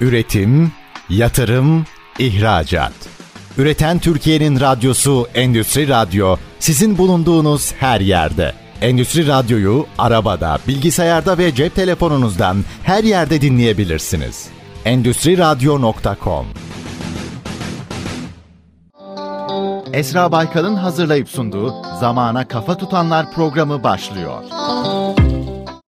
Üretim, yatırım, ihracat. Üreten Türkiye'nin radyosu Endüstri Radyo sizin bulunduğunuz her yerde. Endüstri Radyo'yu arabada, bilgisayarda ve cep telefonunuzdan her yerde dinleyebilirsiniz. Endüstri Radyo.com Esra Baykal'ın hazırlayıp sunduğu Zamana Kafa Tutanlar programı başlıyor.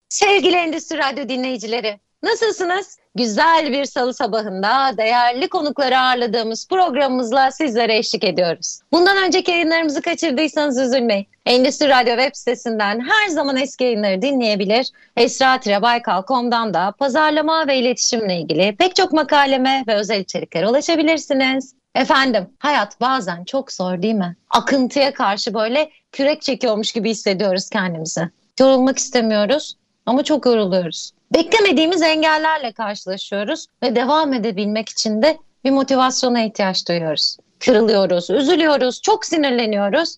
Sevgili Endüstri Radyo dinleyicileri, nasılsınız? Güzel bir salı sabahında değerli konukları ağırladığımız programımızla sizlere eşlik ediyoruz. Bundan önceki yayınlarımızı kaçırdıysanız üzülmeyin. Endüstri Radyo web sitesinden her zaman eski yayınları dinleyebilir. Esra-Baykal.com'dan da pazarlama ve iletişimle ilgili pek çok makaleme ve özel içeriklere ulaşabilirsiniz. Efendim hayat bazen çok zor değil mi? Akıntıya karşı böyle kürek çekiyormuş gibi hissediyoruz kendimizi. Yorulmak istemiyoruz ama çok yoruluyoruz. Beklemediğimiz engellerle karşılaşıyoruz ve devam edebilmek için de bir motivasyona ihtiyaç duyuyoruz. Kırılıyoruz, üzülüyoruz, çok sinirleniyoruz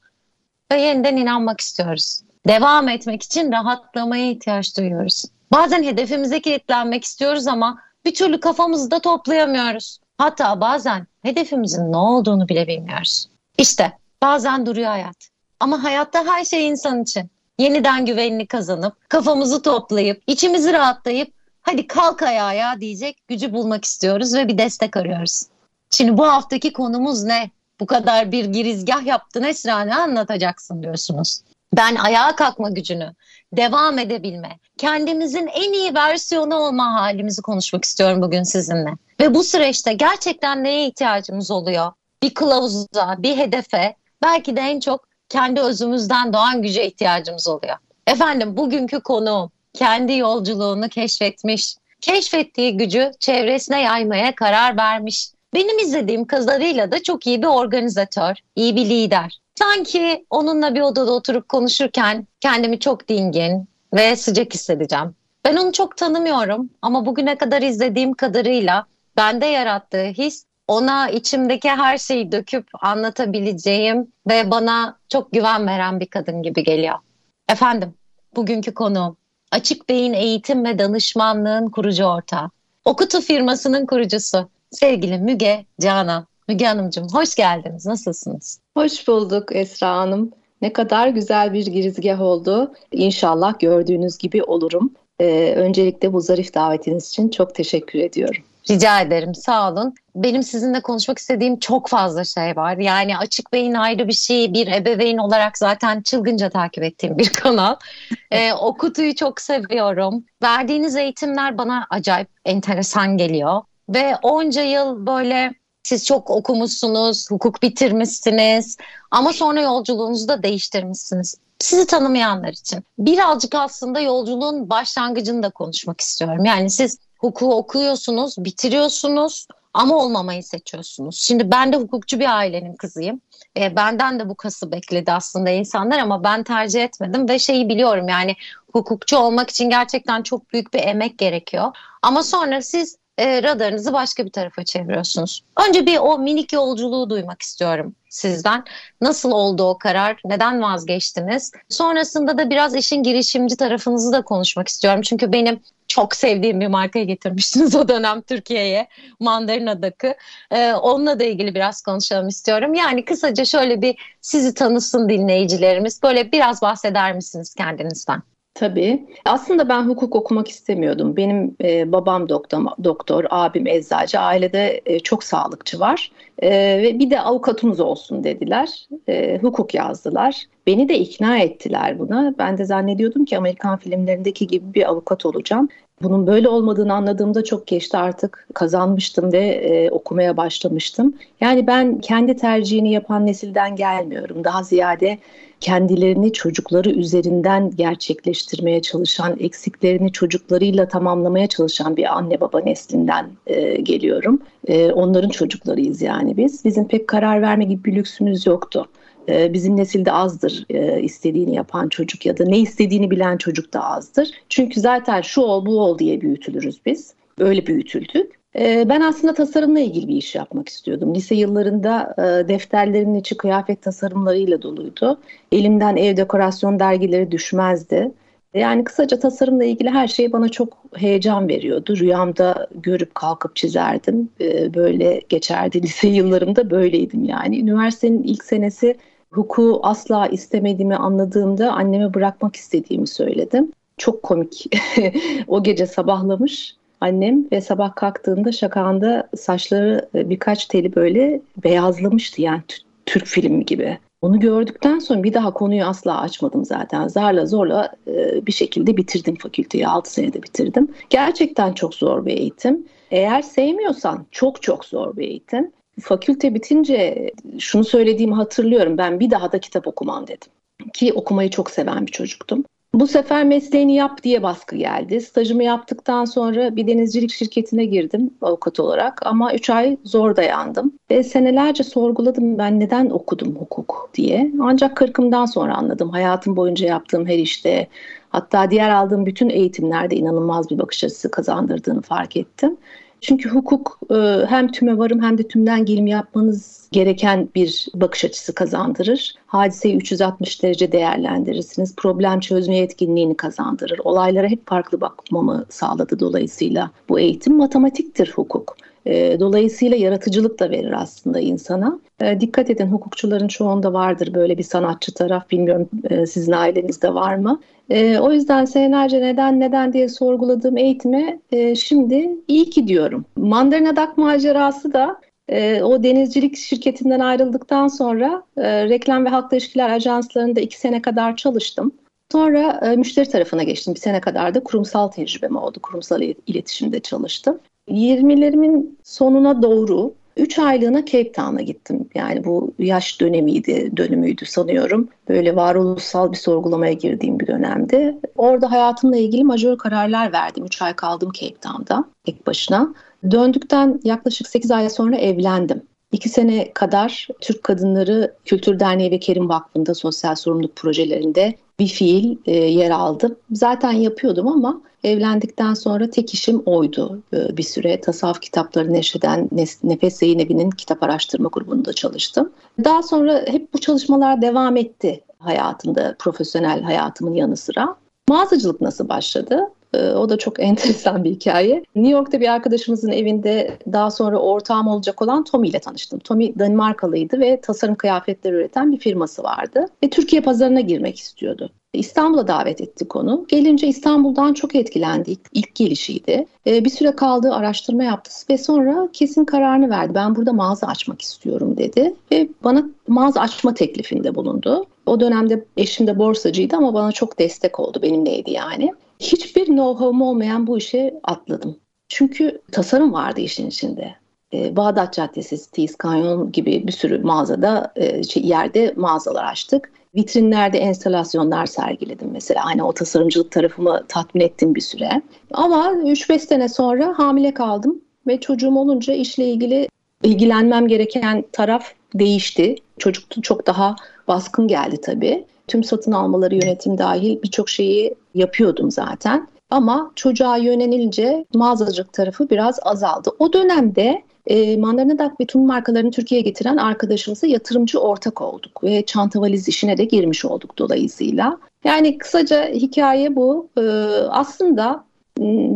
ve yeniden inanmak istiyoruz. Devam etmek için rahatlamaya ihtiyaç duyuyoruz. Bazen hedefimize kilitlenmek istiyoruz ama bir türlü kafamızı da toplayamıyoruz. Hatta bazen hedefimizin ne olduğunu bile bilmiyoruz. İşte bazen duruyor hayat. Ama hayatta her şey insan için yeniden güvenini kazanıp kafamızı toplayıp içimizi rahatlayıp hadi kalk ayağa ya diyecek gücü bulmak istiyoruz ve bir destek arıyoruz. Şimdi bu haftaki konumuz ne? Bu kadar bir girizgah yaptın Esra ne anlatacaksın diyorsunuz. Ben ayağa kalkma gücünü, devam edebilme, kendimizin en iyi versiyonu olma halimizi konuşmak istiyorum bugün sizinle. Ve bu süreçte gerçekten neye ihtiyacımız oluyor? Bir kılavuza, bir hedefe, belki de en çok kendi özümüzden doğan güce ihtiyacımız oluyor. Efendim bugünkü konu kendi yolculuğunu keşfetmiş, keşfettiği gücü çevresine yaymaya karar vermiş. Benim izlediğim kadarıyla da çok iyi bir organizatör, iyi bir lider. Sanki onunla bir odada oturup konuşurken kendimi çok dingin ve sıcak hissedeceğim. Ben onu çok tanımıyorum ama bugüne kadar izlediğim kadarıyla bende yarattığı his ona içimdeki her şeyi döküp anlatabileceğim ve bana çok güven veren bir kadın gibi geliyor. Efendim, bugünkü konu Açık Beyin Eğitim ve Danışmanlığın kurucu ortağı. Okutu firmasının kurucusu sevgili Müge Canan. Müge Hanımcığım hoş geldiniz. Nasılsınız? Hoş bulduk Esra Hanım. Ne kadar güzel bir girizgah oldu. İnşallah gördüğünüz gibi olurum. Ee, öncelikle bu zarif davetiniz için çok teşekkür ediyorum. Rica ederim sağ olun. Benim sizinle konuşmak istediğim çok fazla şey var. Yani Açık Beyin ayrı bir şey. Bir ebeveyn olarak zaten çılgınca takip ettiğim bir kanal. ee, o kutuyu çok seviyorum. Verdiğiniz eğitimler bana acayip enteresan geliyor. Ve onca yıl böyle siz çok okumuşsunuz, hukuk bitirmişsiniz ama sonra yolculuğunuzu da değiştirmişsiniz. Sizi tanımayanlar için birazcık aslında yolculuğun başlangıcını da konuşmak istiyorum. Yani siz hukuku okuyorsunuz, bitiriyorsunuz ama olmamayı seçiyorsunuz. Şimdi ben de hukukçu bir ailenin kızıyım. E, benden de bu kası bekledi aslında insanlar ama ben tercih etmedim ve şeyi biliyorum yani hukukçu olmak için gerçekten çok büyük bir emek gerekiyor. Ama sonra siz e, radarınızı başka bir tarafa çeviriyorsunuz. Önce bir o minik yolculuğu duymak istiyorum sizden. Nasıl oldu o karar? Neden vazgeçtiniz? Sonrasında da biraz işin girişimci tarafınızı da konuşmak istiyorum. Çünkü benim çok sevdiğim bir markayı getirmiştiniz o dönem Türkiye'ye. Mandarina'daki. Ee, onunla da ilgili biraz konuşalım istiyorum. Yani kısaca şöyle bir sizi tanısın dinleyicilerimiz. Böyle biraz bahseder misiniz kendinizden? Tabii. Aslında ben hukuk okumak istemiyordum. Benim e, babam doktor, doktor, abim eczacı, ailede e, çok sağlıkçı var. E, ve bir de avukatımız olsun dediler. E, hukuk yazdılar. Beni de ikna ettiler buna. Ben de zannediyordum ki Amerikan filmlerindeki gibi bir avukat olacağım. Bunun böyle olmadığını anladığımda çok geçti artık kazanmıştım ve e, okumaya başlamıştım. Yani ben kendi tercihini yapan nesilden gelmiyorum. Daha ziyade kendilerini çocukları üzerinden gerçekleştirmeye çalışan, eksiklerini çocuklarıyla tamamlamaya çalışan bir anne baba neslinden e, geliyorum. E, onların çocuklarıyız yani biz. Bizim pek karar verme gibi bir lüksümüz yoktu. E, bizim nesilde azdır e, istediğini yapan çocuk ya da ne istediğini bilen çocuk da azdır. Çünkü zaten şu ol bu ol diye büyütülürüz biz. Öyle büyütüldük. E, ben aslında tasarımla ilgili bir iş yapmak istiyordum. Lise yıllarında defterlerin içi kıyafet tasarımlarıyla doluydu. Elimden ev dekorasyon dergileri düşmezdi. Yani kısaca tasarımla ilgili her şey bana çok heyecan veriyordu. Rüyamda görüp kalkıp çizerdim. Ee, böyle geçerdi lise yıllarımda böyleydim yani. Üniversitenin ilk senesi hukuku asla istemediğimi anladığımda anneme bırakmak istediğimi söyledim. Çok komik. o gece sabahlamış annem ve sabah kalktığında şakağında saçları e, birkaç teli böyle beyazlamıştı yani Türk filmi gibi. Onu gördükten sonra bir daha konuyu asla açmadım zaten. Zarla zorla e, bir şekilde bitirdim fakülteyi. 6 senede bitirdim. Gerçekten çok zor bir eğitim. Eğer sevmiyorsan çok çok zor bir eğitim. Fakülte bitince şunu söylediğimi hatırlıyorum. Ben bir daha da kitap okumam dedim. Ki okumayı çok seven bir çocuktum. Bu sefer mesleğini yap diye baskı geldi. Stajımı yaptıktan sonra bir denizcilik şirketine girdim avukat olarak ama 3 ay zor dayandım. Ve senelerce sorguladım ben neden okudum hukuk diye. Ancak kırkımdan sonra anladım. Hayatım boyunca yaptığım her işte hatta diğer aldığım bütün eğitimlerde inanılmaz bir bakış açısı kazandırdığını fark ettim. Çünkü hukuk e, hem tüme varım hem de tümden gelim yapmanız gereken bir bakış açısı kazandırır. Hadiseyi 360 derece değerlendirirsiniz. Problem çözme yetkinliğini kazandırır. Olaylara hep farklı bakmamı sağladı dolayısıyla. Bu eğitim matematiktir hukuk. E, dolayısıyla yaratıcılık da verir aslında insana. E, dikkat edin hukukçuların çoğunda vardır böyle bir sanatçı taraf. Bilmiyorum sizin ailenizde var mı? E, o yüzden senelerce neden neden diye sorguladığım eğitime e, şimdi iyi ki diyorum. Mandalina Dak macerası da e, o denizcilik şirketinden ayrıldıktan sonra e, reklam ve halkla ilişkiler ajanslarında iki sene kadar çalıştım. Sonra e, müşteri tarafına geçtim. Bir sene kadar da kurumsal tecrübem oldu. Kurumsal iletişimde çalıştım. 20'lerimin sonuna doğru 3 aylığına Cape Town'a gittim. Yani bu yaş dönemiydi, dönümüydü sanıyorum. Böyle varoluşsal bir sorgulamaya girdiğim bir dönemde. Orada hayatımla ilgili majör kararlar verdim. 3 ay kaldım Cape Town'da tek başına. Döndükten yaklaşık 8 ay sonra evlendim. İki sene kadar Türk Kadınları Kültür Derneği ve Kerim Vakfı'nda sosyal sorumluluk projelerinde bir fiil e, yer aldım. Zaten yapıyordum ama evlendikten sonra tek işim oydu. E, bir süre tasavvuf kitapları neşreden Nefes Zeynep'in kitap araştırma grubunda çalıştım. Daha sonra hep bu çalışmalar devam etti hayatımda, profesyonel hayatımın yanı sıra. Mağazacılık nasıl başladı? Ee, o da çok enteresan bir hikaye. New York'ta bir arkadaşımızın evinde daha sonra ortağım olacak olan Tommy ile tanıştım. Tommy Danimarkalıydı ve tasarım kıyafetleri üreten bir firması vardı. Ve Türkiye pazarına girmek istiyordu. İstanbul'a davet ettik onu. Gelince İstanbul'dan çok etkilendi. İlk, ilk gelişiydi. Ee, bir süre kaldı, araştırma yaptı ve sonra kesin kararını verdi. Ben burada mağaza açmak istiyorum dedi. Ve bana mağaza açma teklifinde bulundu. O dönemde eşim de borsacıydı ama bana çok destek oldu. Benimleydi yani. Hiçbir know-how'um olmayan bu işe atladım. Çünkü tasarım vardı işin içinde. Ee, Bağdat Caddesi, Stis, Kanyon gibi bir sürü mağazada, e, şey, yerde mağazalar açtık. Vitrinlerde enstalasyonlar sergiledim mesela. Hani o tasarımcılık tarafımı tatmin ettim bir süre. Ama 3-5 sene sonra hamile kaldım ve çocuğum olunca işle ilgili ilgilenmem gereken taraf değişti. Çocuk çok daha baskın geldi tabii. Tüm satın almaları yönetim dahil birçok şeyi yapıyordum zaten. Ama çocuğa yönelince mağazacılık tarafı biraz azaldı. O dönemde e, Mandalina Duck ve Tüm markalarını Türkiye'ye getiren arkadaşımıza yatırımcı ortak olduk ve çanta valiz işine de girmiş olduk dolayısıyla. Yani kısaca hikaye bu. E, aslında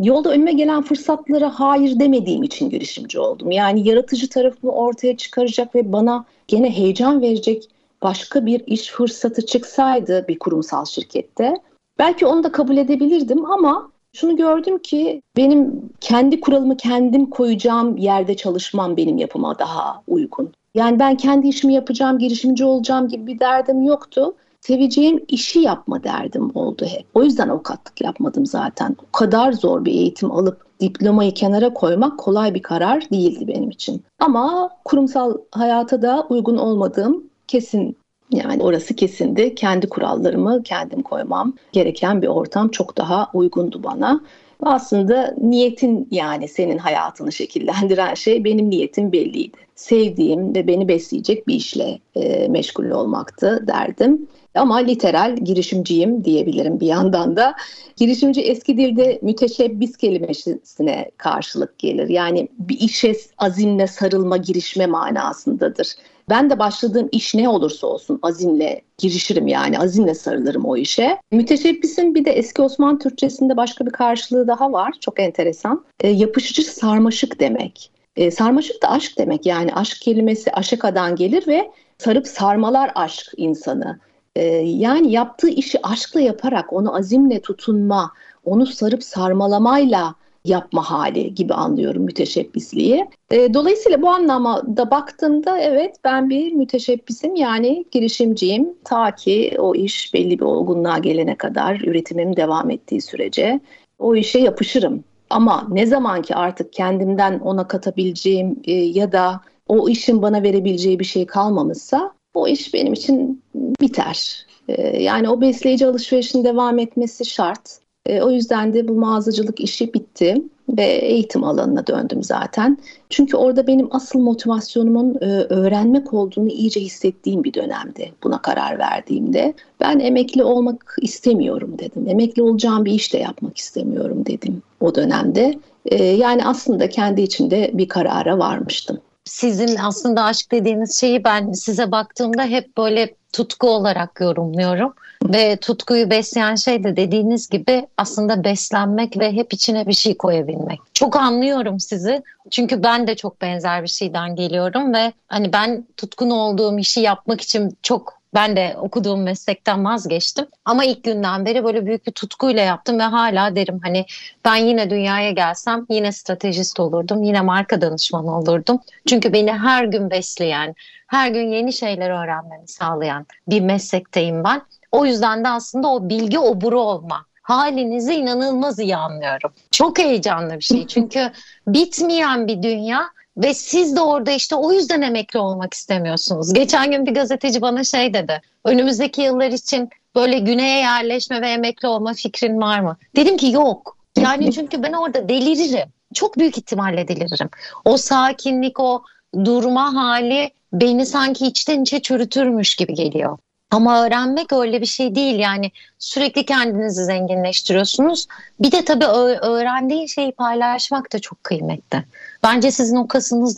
yolda önüme gelen fırsatlara hayır demediğim için girişimci oldum. Yani yaratıcı tarafımı ortaya çıkaracak ve bana gene heyecan verecek başka bir iş fırsatı çıksaydı bir kurumsal şirkette belki onu da kabul edebilirdim ama şunu gördüm ki benim kendi kuralımı kendim koyacağım yerde çalışmam benim yapıma daha uygun. Yani ben kendi işimi yapacağım, girişimci olacağım gibi bir derdim yoktu. Seveceğim işi yapma derdim oldu hep. O yüzden avukatlık yapmadım zaten. O kadar zor bir eğitim alıp diplomayı kenara koymak kolay bir karar değildi benim için. Ama kurumsal hayata da uygun olmadığım kesin yani orası kesindi. Kendi kurallarımı kendim koymam gereken bir ortam çok daha uygundu bana. Aslında niyetin yani senin hayatını şekillendiren şey benim niyetim belliydi. Sevdiğim ve beni besleyecek bir işle e, meşgul olmaktı derdim. Ama literal girişimciyim diyebilirim bir yandan da. Girişimci eski dilde müteşebbis kelimesine karşılık gelir. Yani bir işe azimle sarılma, girişme manasındadır. Ben de başladığım iş ne olursa olsun azimle girişirim yani azimle sarılırım o işe. Müteşebbisin bir de eski Osmanlı Türkçesinde başka bir karşılığı daha var. Çok enteresan. E, yapışıcı sarmaşık demek. E, sarmaşık da aşk demek yani aşk kelimesi aşıkadan gelir ve sarıp sarmalar aşk insanı. E, yani yaptığı işi aşkla yaparak onu azimle tutunma, onu sarıp sarmalamayla yapma hali gibi anlıyorum müteşebbisliği. E, dolayısıyla bu anlamda baktığımda evet ben bir müteşebbisim yani girişimciyim ta ki o iş belli bir olgunluğa gelene kadar üretimim devam ettiği sürece o işe yapışırım. Ama ne zaman ki artık kendimden ona katabileceğim e, ya da o işin bana verebileceği bir şey kalmamışsa o iş benim için biter. E, yani o besleyici alışverişin devam etmesi şart. E, o yüzden de bu mağazacılık işi bitti ve eğitim alanına döndüm zaten. Çünkü orada benim asıl motivasyonumun e, öğrenmek olduğunu iyice hissettiğim bir dönemdi buna karar verdiğimde. Ben emekli olmak istemiyorum dedim. Emekli olacağım bir iş de yapmak istemiyorum dedim o dönemde. E, yani aslında kendi içinde bir karara varmıştım. Sizin aslında aşk dediğiniz şeyi ben size baktığımda hep böyle tutku olarak yorumluyorum. Ve tutkuyu besleyen şey de dediğiniz gibi aslında beslenmek ve hep içine bir şey koyabilmek. Çok anlıyorum sizi. Çünkü ben de çok benzer bir şeyden geliyorum ve hani ben tutkun olduğum işi yapmak için çok ben de okuduğum meslekten vazgeçtim. Ama ilk günden beri böyle büyük bir tutkuyla yaptım ve hala derim hani ben yine dünyaya gelsem yine stratejist olurdum. Yine marka danışmanı olurdum. Çünkü beni her gün besleyen, her gün yeni şeyler öğrenmemi sağlayan bir meslekteyim ben. O yüzden de aslında o bilgi oburu olma halinizi inanılmaz iyi anlıyorum. Çok heyecanlı bir şey çünkü bitmeyen bir dünya ve siz de orada işte o yüzden emekli olmak istemiyorsunuz. Geçen gün bir gazeteci bana şey dedi. Önümüzdeki yıllar için böyle güneye yerleşme ve emekli olma fikrin var mı? Dedim ki yok. Yani çünkü ben orada deliririm. Çok büyük ihtimalle deliririm. O sakinlik, o durma hali beni sanki içten içe çürütürmüş gibi geliyor. Ama öğrenmek öyle bir şey değil yani sürekli kendinizi zenginleştiriyorsunuz. Bir de tabii öğrendiğin şeyi paylaşmak da çok kıymetli. Bence sizin o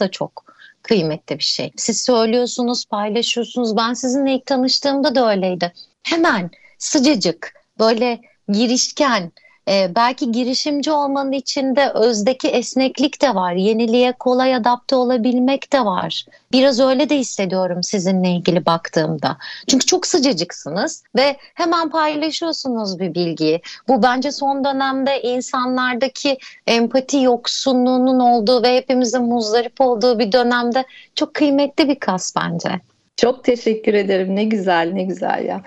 da çok kıymetli bir şey. Siz söylüyorsunuz, paylaşıyorsunuz. Ben sizinle ilk tanıştığımda da öyleydi. Hemen sıcacık, böyle girişken, ee, belki girişimci olmanın içinde özdeki esneklik de var. Yeniliğe kolay adapte olabilmek de var. Biraz öyle de hissediyorum sizinle ilgili baktığımda. Çünkü çok sıcacıksınız ve hemen paylaşıyorsunuz bir bilgiyi. Bu bence son dönemde insanlardaki empati yoksunluğunun olduğu ve hepimizin muzdarip olduğu bir dönemde çok kıymetli bir kas bence. Çok teşekkür ederim. Ne güzel, ne güzel ya.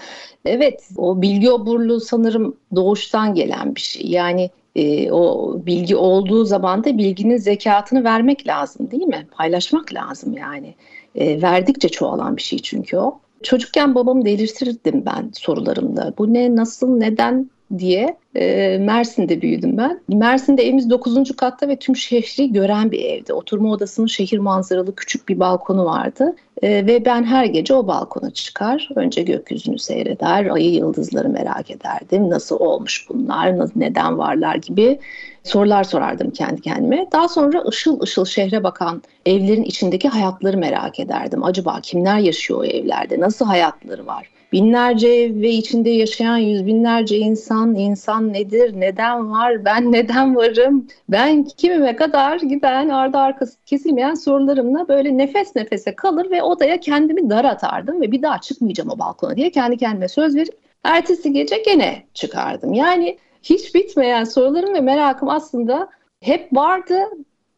Evet, o bilgi oburluğu sanırım doğuştan gelen bir şey. Yani e, o bilgi olduğu zaman da bilginin zekatını vermek lazım değil mi? Paylaşmak lazım yani. E, verdikçe çoğalan bir şey çünkü o. Çocukken babamı delirtirdim ben sorularımda. Bu ne, nasıl, neden diye e, Mersin'de büyüdüm ben. Mersin'de evimiz 9. katta ve tüm şehri gören bir evde. Oturma odasının şehir manzaralı küçük bir balkonu vardı. E, ve ben her gece o balkona çıkar. Önce gökyüzünü seyreder, ayı yıldızları merak ederdim. Nasıl olmuş bunlar, neden varlar gibi sorular sorardım kendi kendime. Daha sonra ışıl ışıl şehre bakan evlerin içindeki hayatları merak ederdim. Acaba kimler yaşıyor o evlerde, nasıl hayatları var? Binlerce ev ve içinde yaşayan yüz binlerce insan, insan nedir, neden var, ben neden varım, ben kimime kadar giden ardı arkası kesilmeyen sorularımla böyle nefes nefese kalır ve odaya kendimi dar atardım ve bir daha çıkmayacağım o balkona diye kendi kendime söz verip ertesi gece gene çıkardım. Yani hiç bitmeyen sorularım ve merakım aslında hep vardı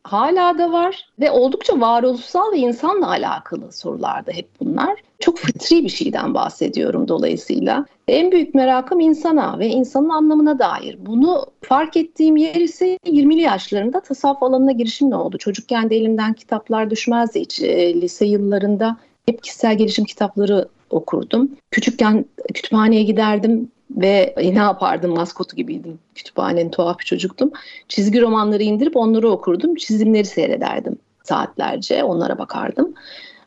hala da var ve oldukça varoluşsal ve insanla alakalı sorularda hep bunlar. Çok fıtri bir şeyden bahsediyorum dolayısıyla. En büyük merakım insana ve insanın anlamına dair. Bunu fark ettiğim yer ise 20'li yaşlarında tasavvuf alanına girişimle oldu. Çocukken de elimden kitaplar düşmezdi hiç. E, lise yıllarında hep kişisel gelişim kitapları okurdum. Küçükken kütüphaneye giderdim ve e, ne yapardım maskotu gibiydim. Kütüphanenin tuhaf bir çocuktum. Çizgi romanları indirip onları okurdum. Çizimleri seyrederdim saatlerce. Onlara bakardım.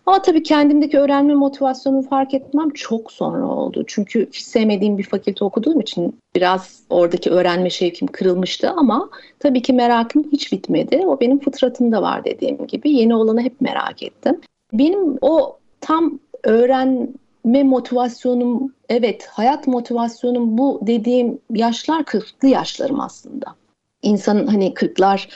Ama tabii kendimdeki öğrenme motivasyonumu fark etmem çok sonra oldu. Çünkü hiç sevmediğim bir fakülte okuduğum için biraz oradaki öğrenme şevkim kırılmıştı ama tabii ki merakım hiç bitmedi. O benim fıtratımda var dediğim gibi. Yeni olanı hep merak ettim. Benim o tam öğrenme motivasyonum, evet hayat motivasyonum bu dediğim yaşlar kırklı yaşlarım aslında. İnsanın hani kırklar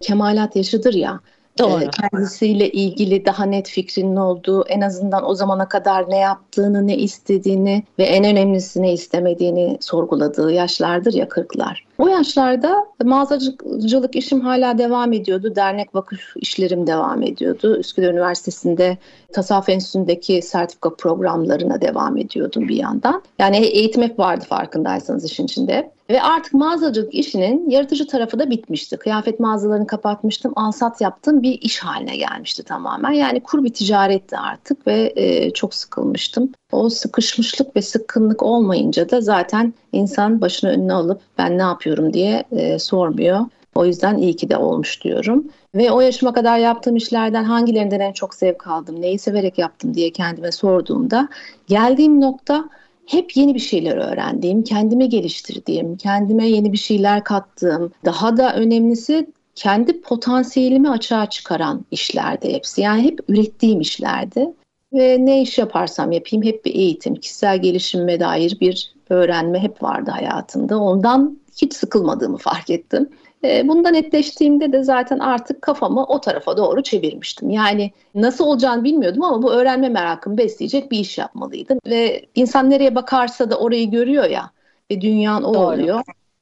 kemalat yaşıdır ya. Doğru. Kendisiyle ilgili daha net fikrinin olduğu, en azından o zamana kadar ne yaptığını, ne istediğini ve en önemlisi ne istemediğini sorguladığı yaşlardır ya kırklar. O yaşlarda mağazacılık işim hala devam ediyordu. Dernek vakıf işlerim devam ediyordu. Üsküdar Üniversitesi'nde Tasavvuf Enstitüsü'ndeki sertifika programlarına devam ediyordum bir yandan. Yani eğitim hep vardı farkındaysanız işin içinde. Ve artık mağazacılık işinin yaratıcı tarafı da bitmişti. Kıyafet mağazalarını kapatmıştım, alsat yaptığım bir iş haline gelmişti tamamen. Yani kur bir ticaretti artık ve e, çok sıkılmıştım. O sıkışmışlık ve sıkkınlık olmayınca da zaten insan başını önüne alıp ben ne yapıyorum diye e, sormuyor. O yüzden iyi ki de olmuş diyorum. Ve o yaşıma kadar yaptığım işlerden hangilerinden en çok zevk aldım, neyi severek yaptım diye kendime sorduğumda geldiğim nokta hep yeni bir şeyler öğrendiğim, kendime geliştirdiğim, kendime yeni bir şeyler kattığım, daha da önemlisi kendi potansiyelimi açığa çıkaran işlerde hepsi. Yani hep ürettiğim işlerdi. Ve ne iş yaparsam yapayım hep bir eğitim, kişisel gelişime dair bir öğrenme hep vardı hayatımda. Ondan hiç sıkılmadığımı fark ettim. E, Bunda netleştiğimde de zaten artık kafamı o tarafa doğru çevirmiştim. Yani nasıl olacağını bilmiyordum ama bu öğrenme merakımı besleyecek bir iş yapmalıydım. Ve insan nereye bakarsa da orayı görüyor ya ve dünyan o Doğru. oluyor.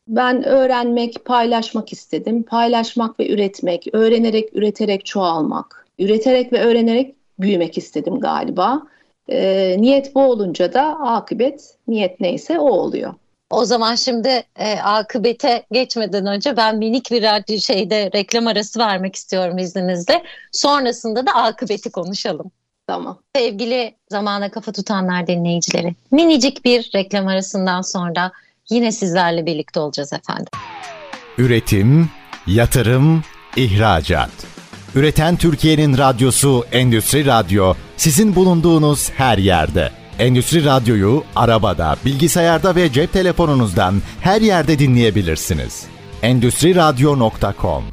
Ben öğrenmek, paylaşmak istedim. Paylaşmak ve üretmek, öğrenerek, üreterek çoğalmak, üreterek ve öğrenerek büyümek istedim galiba. E, niyet bu olunca da akıbet niyet neyse o oluyor. O zaman şimdi e, akıbete geçmeden önce ben minik bir şeyde reklam arası vermek istiyorum izninizle. Sonrasında da akıbeti konuşalım. Tamam. Sevgili zamana kafa tutanlar dinleyicileri. Minicik bir reklam arasından sonra yine sizlerle birlikte olacağız efendim. Üretim, yatırım, ihracat. Üreten Türkiye'nin radyosu Endüstri Radyo sizin bulunduğunuz her yerde. Endüstri Radyo'yu arabada, bilgisayarda ve cep telefonunuzdan her yerde dinleyebilirsiniz. Endüstri Radyo.com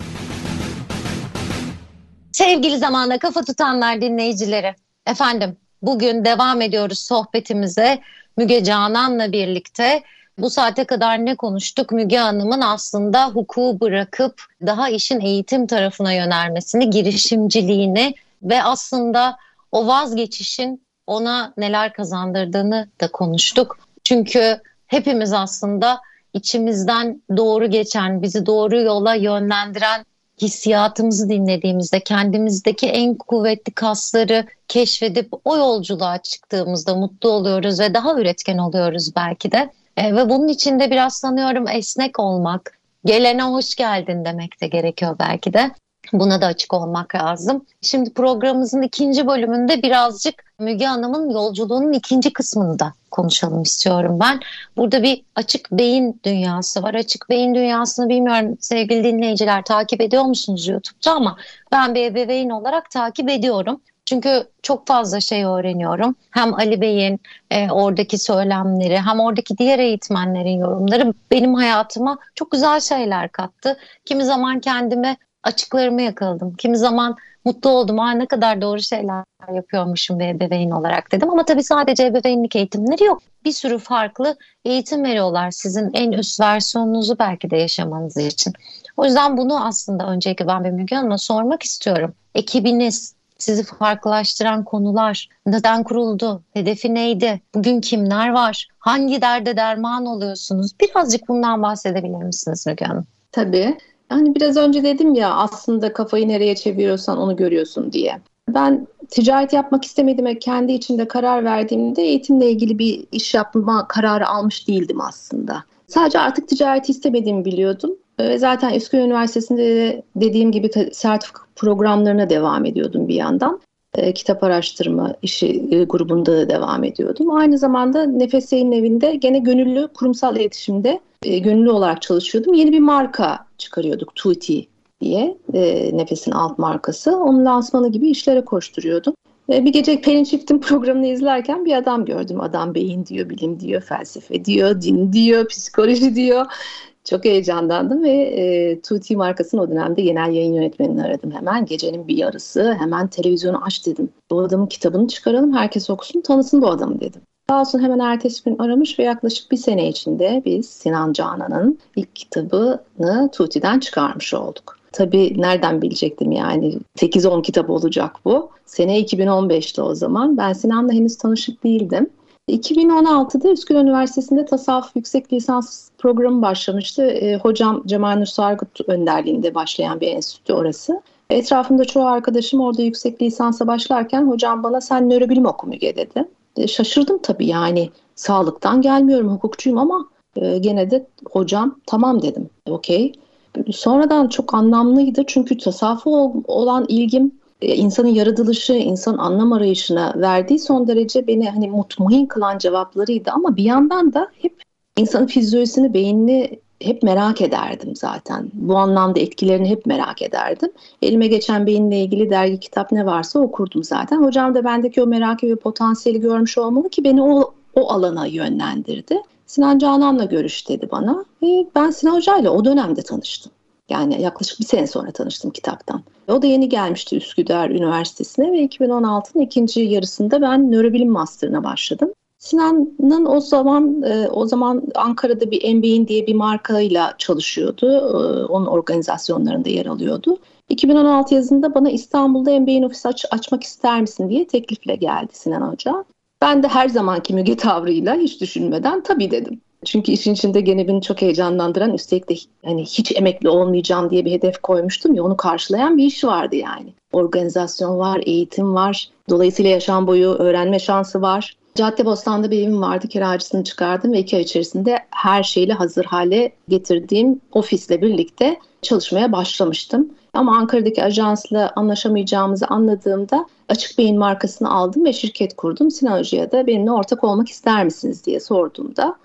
Sevgili zamanda kafa tutanlar dinleyicileri, efendim bugün devam ediyoruz sohbetimize Müge Canan'la birlikte. Bu saate kadar ne konuştuk? Müge Hanım'ın aslında hukuku bırakıp daha işin eğitim tarafına yönelmesini, girişimciliğini ve aslında o vazgeçişin ona neler kazandırdığını da konuştuk. Çünkü hepimiz aslında içimizden doğru geçen, bizi doğru yola yönlendiren hissiyatımızı dinlediğimizde kendimizdeki en kuvvetli kasları keşfedip o yolculuğa çıktığımızda mutlu oluyoruz ve daha üretken oluyoruz belki de. E, ve bunun için de biraz sanıyorum esnek olmak, gelene hoş geldin demek de gerekiyor belki de. Buna da açık olmak lazım. Şimdi programımızın ikinci bölümünde birazcık Müge Hanım'ın yolculuğunun ikinci kısmını da konuşalım istiyorum ben. Burada bir açık beyin dünyası var. Açık beyin dünyasını bilmiyorum sevgili dinleyiciler takip ediyor musunuz YouTube'da ama ben bir ebeveyn olarak takip ediyorum. Çünkü çok fazla şey öğreniyorum. Hem Ali Bey'in e, oradaki söylemleri hem oradaki diğer eğitmenlerin yorumları benim hayatıma çok güzel şeyler kattı. Kimi zaman kendimi açıklarımı yakaladım. Kimi zaman mutlu oldum. Aa, ne kadar doğru şeyler yapıyormuşum bir ebeveyn olarak dedim. Ama tabii sadece ebeveynlik eğitimleri yok. Bir sürü farklı eğitim veriyorlar sizin en üst versiyonunuzu belki de yaşamanız için. O yüzden bunu aslında öncelikle ben bir Müge Hanım'a sormak istiyorum. Ekibiniz, sizi farklılaştıran konular, neden kuruldu, hedefi neydi, bugün kimler var, hangi derde derman oluyorsunuz? Birazcık bundan bahsedebilir misiniz Müge Hanım? Tabii. Hani biraz önce dedim ya aslında kafayı nereye çeviriyorsan onu görüyorsun diye. Ben ticaret yapmak istemediğime kendi içimde karar verdiğimde eğitimle ilgili bir iş yapma kararı almış değildim aslında. Sadece artık ticareti istemediğimi biliyordum. Ve zaten Üsküdar Üniversitesi'nde de dediğim gibi sertifika programlarına devam ediyordum bir yandan. E, kitap araştırma işi e, grubunda da devam ediyordum. Aynı zamanda Nefes Yayın Evi'nde gene gönüllü kurumsal iletişimde e, gönüllü olarak çalışıyordum. Yeni bir marka çıkarıyorduk Tuti diye e, Nefes'in alt markası. Onun lansmanı gibi işlere koşturuyordum. E, bir gece Pelin Çift'in programını izlerken bir adam gördüm. Adam beyin diyor, bilim diyor, felsefe diyor, din diyor, psikoloji diyor. Çok heyecanlandım ve e, Tuti markasının o dönemde genel yayın yönetmenini aradım hemen. Gecenin bir yarısı hemen televizyonu aç dedim. Bu adamın kitabını çıkaralım herkes okusun tanısın bu adamı dedim. Sağ olsun hemen ertesi gün aramış ve yaklaşık bir sene içinde biz Sinan Canan'ın ilk kitabını Tuti'den çıkarmış olduk. Tabii nereden bilecektim yani 8-10 kitap olacak bu. Sene 2015'te o zaman. Ben Sinan'la henüz tanışık değildim. 2016'da Üsküdar Üniversitesi'nde tasavvuf yüksek lisans programı başlamıştı. E, hocam Cemal Nur Sargut önderliğinde başlayan bir enstitü orası. Etrafımda çoğu arkadaşım orada yüksek lisansa başlarken hocam bana sen nörobilim oku Müge dedi. E, şaşırdım tabii yani sağlıktan gelmiyorum hukukçuyum ama e, gene de hocam tamam dedim. Okey. Sonradan çok anlamlıydı çünkü tasavvufa olan ilgim e, insanın yaratılışı, insan anlam arayışına verdiği son derece beni hani mutmain kılan cevaplarıydı ama bir yandan da hep insanın fizyolojisini, beynini hep merak ederdim zaten. Bu anlamda etkilerini hep merak ederdim. Elime geçen beyinle ilgili dergi kitap ne varsa okurdum zaten. Hocam da bendeki o merakı ve potansiyeli görmüş olmalı ki beni o, o alana yönlendirdi. Sinan Canan'la görüş dedi bana. Ve ben Sinan Hoca ile o dönemde tanıştım. Yani yaklaşık bir sene sonra tanıştım kitaptan. O da yeni gelmişti Üsküdar Üniversitesi'ne ve 2016'ın ikinci yarısında ben nörobilim master'ına başladım. Sinan'ın o zaman e, o zaman Ankara'da bir MBA'in diye bir markayla çalışıyordu. E, onun organizasyonlarında yer alıyordu. 2016 yazında bana İstanbul'da MBA'in ofisi aç, açmak ister misin diye teklifle geldi Sinan Hoca. Ben de her zamanki müge tavrıyla hiç düşünmeden tabii dedim. Çünkü işin içinde gene beni çok heyecanlandıran üstelik de hani hiç emekli olmayacağım diye bir hedef koymuştum ya onu karşılayan bir iş vardı yani. Organizasyon var, eğitim var. Dolayısıyla yaşam boyu öğrenme şansı var. Caddebostan'da bir evim vardı. Kiracısını çıkardım ve iki ay içerisinde her şeyle hazır hale getirdiğim ofisle birlikte çalışmaya başlamıştım. Ama Ankara'daki ajansla anlaşamayacağımızı anladığımda Açık Beyin markasını aldım ve şirket kurdum. Sinan Hoca'ya benimle ortak olmak ister misiniz diye sorduğumda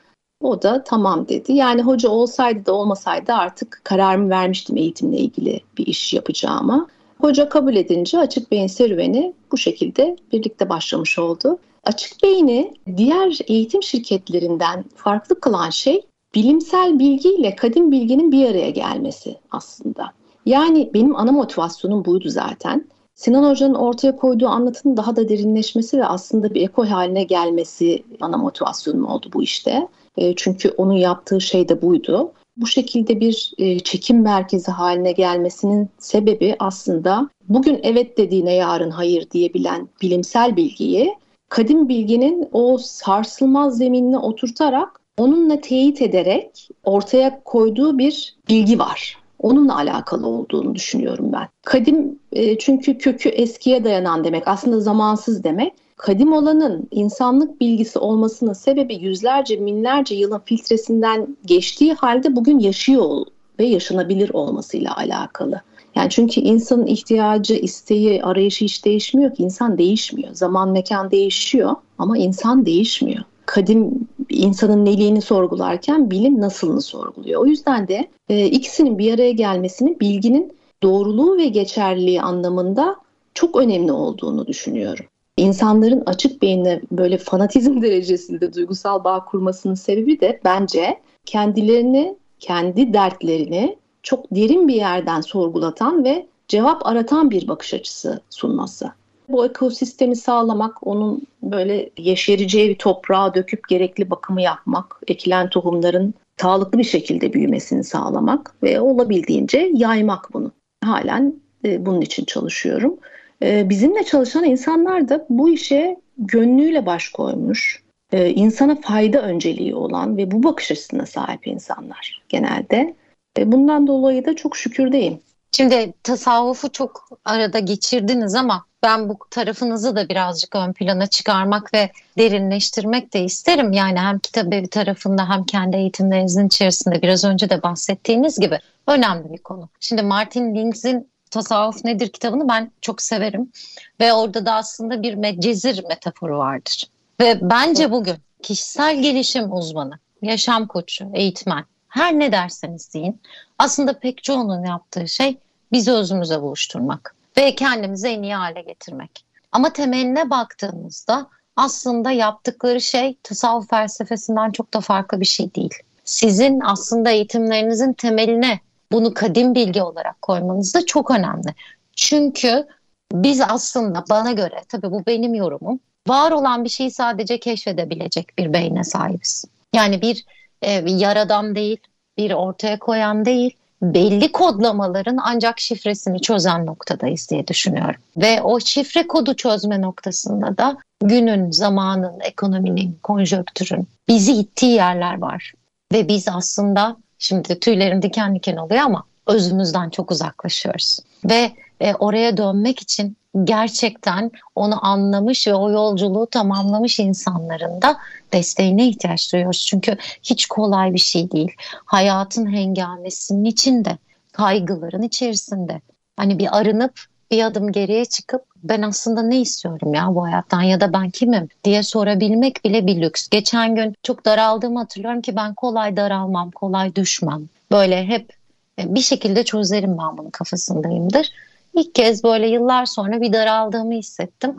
o da tamam dedi. Yani hoca olsaydı da olmasaydı artık kararımı vermiştim eğitimle ilgili bir iş yapacağıma. Hoca kabul edince Açık Beyin serüveni bu şekilde birlikte başlamış oldu. Açık Beyin'i diğer eğitim şirketlerinden farklı kılan şey bilimsel bilgiyle kadim bilginin bir araya gelmesi aslında. Yani benim ana motivasyonum buydu zaten. Sinan Hoca'nın ortaya koyduğu anlatının daha da derinleşmesi ve aslında bir ekol haline gelmesi ana motivasyonum oldu bu işte. E, çünkü onun yaptığı şey de buydu. Bu şekilde bir e, çekim merkezi haline gelmesinin sebebi aslında bugün evet dediğine yarın hayır diyebilen bilimsel bilgiyi kadim bilginin o sarsılmaz zeminine oturtarak onunla teyit ederek ortaya koyduğu bir bilgi var. Onunla alakalı olduğunu düşünüyorum ben. Kadim e, çünkü kökü eskiye dayanan demek, aslında zamansız demek. Kadim olanın insanlık bilgisi olmasının sebebi yüzlerce, binlerce yılın filtresinden geçtiği halde bugün yaşıyor ve yaşanabilir olmasıyla alakalı. Yani çünkü insanın ihtiyacı, isteği, arayışı hiç değişmiyor ki. İnsan değişmiyor. Zaman, mekan değişiyor ama insan değişmiyor. Kadim insanın neliğini sorgularken bilim nasılını sorguluyor. O yüzden de e, ikisinin bir araya gelmesinin bilginin doğruluğu ve geçerliliği anlamında çok önemli olduğunu düşünüyorum. İnsanların açık beyinle böyle fanatizm derecesinde duygusal bağ kurmasının sebebi de bence kendilerini, kendi dertlerini çok derin bir yerden sorgulatan ve cevap aratan bir bakış açısı sunması. Bu ekosistemi sağlamak, onun böyle yeşereceği bir toprağa döküp gerekli bakımı yapmak, ekilen tohumların sağlıklı bir şekilde büyümesini sağlamak ve olabildiğince yaymak bunu. Halen e, bunun için çalışıyorum. E, bizimle çalışan insanlar da bu işe gönlüyle baş koymuş, e, insana fayda önceliği olan ve bu bakış açısına sahip insanlar genelde. E, bundan dolayı da çok şükürdeyim. Şimdi tasavvufu çok arada geçirdiniz ama ben bu tarafınızı da birazcık ön plana çıkarmak ve derinleştirmek de isterim. Yani hem kitap tarafında hem kendi eğitimlerinizin içerisinde biraz önce de bahsettiğiniz gibi önemli bir konu. Şimdi Martin Links'in Tasavvuf Nedir kitabını ben çok severim ve orada da aslında bir medcezir metaforu vardır. Ve bence bugün kişisel gelişim uzmanı, yaşam koçu, eğitmen her ne derseniz deyin aslında pek çoğunun yaptığı şey bizi özümüze buluşturmak ve kendimizi en iyi hale getirmek. Ama temeline baktığımızda aslında yaptıkları şey tasavvuf felsefesinden çok da farklı bir şey değil. Sizin aslında eğitimlerinizin temeline bunu kadim bilgi olarak koymanız da çok önemli. Çünkü biz aslında bana göre tabii bu benim yorumum var olan bir şeyi sadece keşfedebilecek bir beyne sahibiz. Yani bir, e, yaradan değil, bir ortaya koyan değil, belli kodlamaların ancak şifresini çözen noktadayız diye düşünüyorum. Ve o şifre kodu çözme noktasında da günün, zamanın, ekonominin, konjöktürün bizi ittiği yerler var. Ve biz aslında şimdi tüylerim diken diken oluyor ama özümüzden çok uzaklaşıyoruz. Ve e, oraya dönmek için gerçekten onu anlamış ve o yolculuğu tamamlamış insanların da desteğine ihtiyaç duyuyoruz. Çünkü hiç kolay bir şey değil. Hayatın hengamesinin içinde, kaygıların içerisinde. Hani bir arınıp bir adım geriye çıkıp ben aslında ne istiyorum ya bu hayattan ya da ben kimim diye sorabilmek bile bir lüks. Geçen gün çok daraldığımı hatırlıyorum ki ben kolay daralmam, kolay düşmem. Böyle hep e, bir şekilde çözerim ben bunu kafasındayımdır. İlk kez böyle yıllar sonra bir daraldığımı hissettim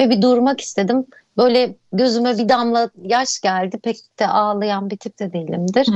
ve bir durmak istedim. Böyle gözüme bir damla yaş geldi. Pek de ağlayan bir tip de değilimdir.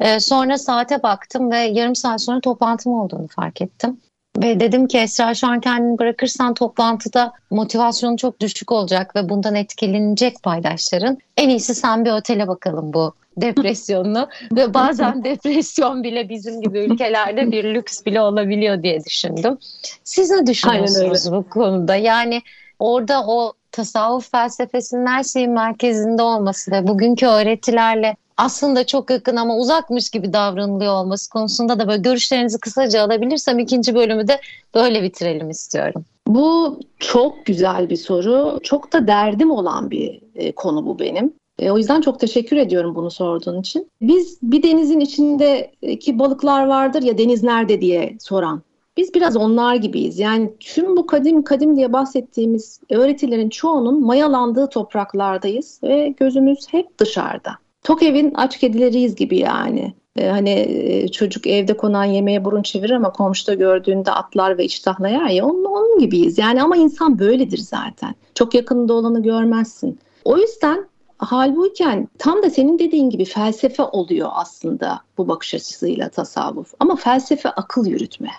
Ee, sonra saate baktım ve yarım saat sonra toplantım olduğunu fark ettim. Ve dedim ki Esra şu an kendini bırakırsan toplantıda motivasyonun çok düşük olacak ve bundan etkilenecek paydaşların. En iyisi sen bir otele bakalım bu depresyonunu ve bazen depresyon bile bizim gibi ülkelerde bir lüks bile olabiliyor diye düşündüm. Siz ne düşünüyorsunuz bu konuda? Yani orada o tasavvuf felsefesinin her şeyin merkezinde olması ve bugünkü öğretilerle aslında çok yakın ama uzakmış gibi davranılıyor olması konusunda da böyle görüşlerinizi kısaca alabilirsem ikinci bölümü de böyle bitirelim istiyorum. Bu çok güzel bir soru. Çok da derdim olan bir e, konu bu benim. E, o yüzden çok teşekkür ediyorum bunu sorduğun için. Biz bir denizin içindeki balıklar vardır ya deniz nerede diye soran. Biz biraz onlar gibiyiz. Yani tüm bu kadim kadim diye bahsettiğimiz öğretilerin çoğunun mayalandığı topraklardayız ve gözümüz hep dışarıda. Tok evin aç kedileriyiz gibi yani. Ee, hani e, çocuk evde konan yemeğe burun çevirir ama komşuda gördüğünde atlar ve iştahlayar ya onun, onun gibiyiz. Yani ama insan böyledir zaten. Çok yakında olanı görmezsin. O yüzden halbuyken tam da senin dediğin gibi felsefe oluyor aslında bu bakış açısıyla tasavvuf. Ama felsefe akıl yürütme